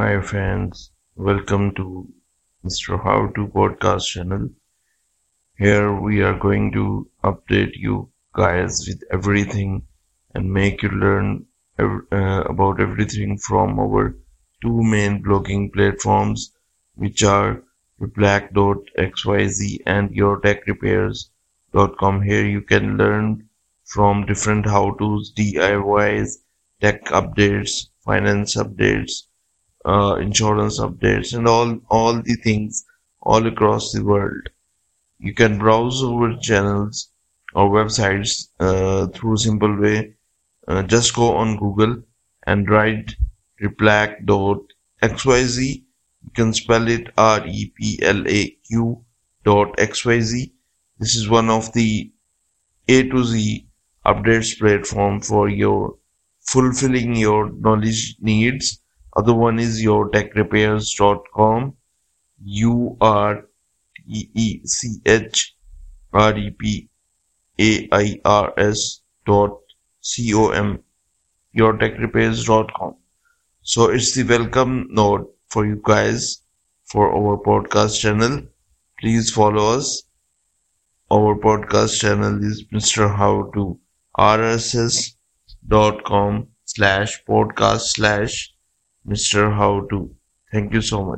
Hi friends, welcome to Mr. How to podcast channel. Here we are going to update you guys with everything and make you learn ev- uh, about everything from our two main blogging platforms which are relaq.xyz and urtechrepairs.com. Here you can learn from different how-tos, DIYs, tech updates, finance updates, uh, insurance updates, and all all the things all across the world. You can browse over channels or websites uh, through simple way. Uh, just go on Google and write replaq.xyz. You can spell it R E P L A Q dot xyz. This is one of the A to Z updates platform for your fulfilling your knowledge needs. Other one is urtechrepairs.com. U R T E C H R E P A I R S dot C O M. urtechrepairs.com. So it's the welcome note for you guys for our podcast channel. Please follow us. Our podcast channel is Mr. How to RSS dot com slash podcast slash Mr. How to. Thank you so much.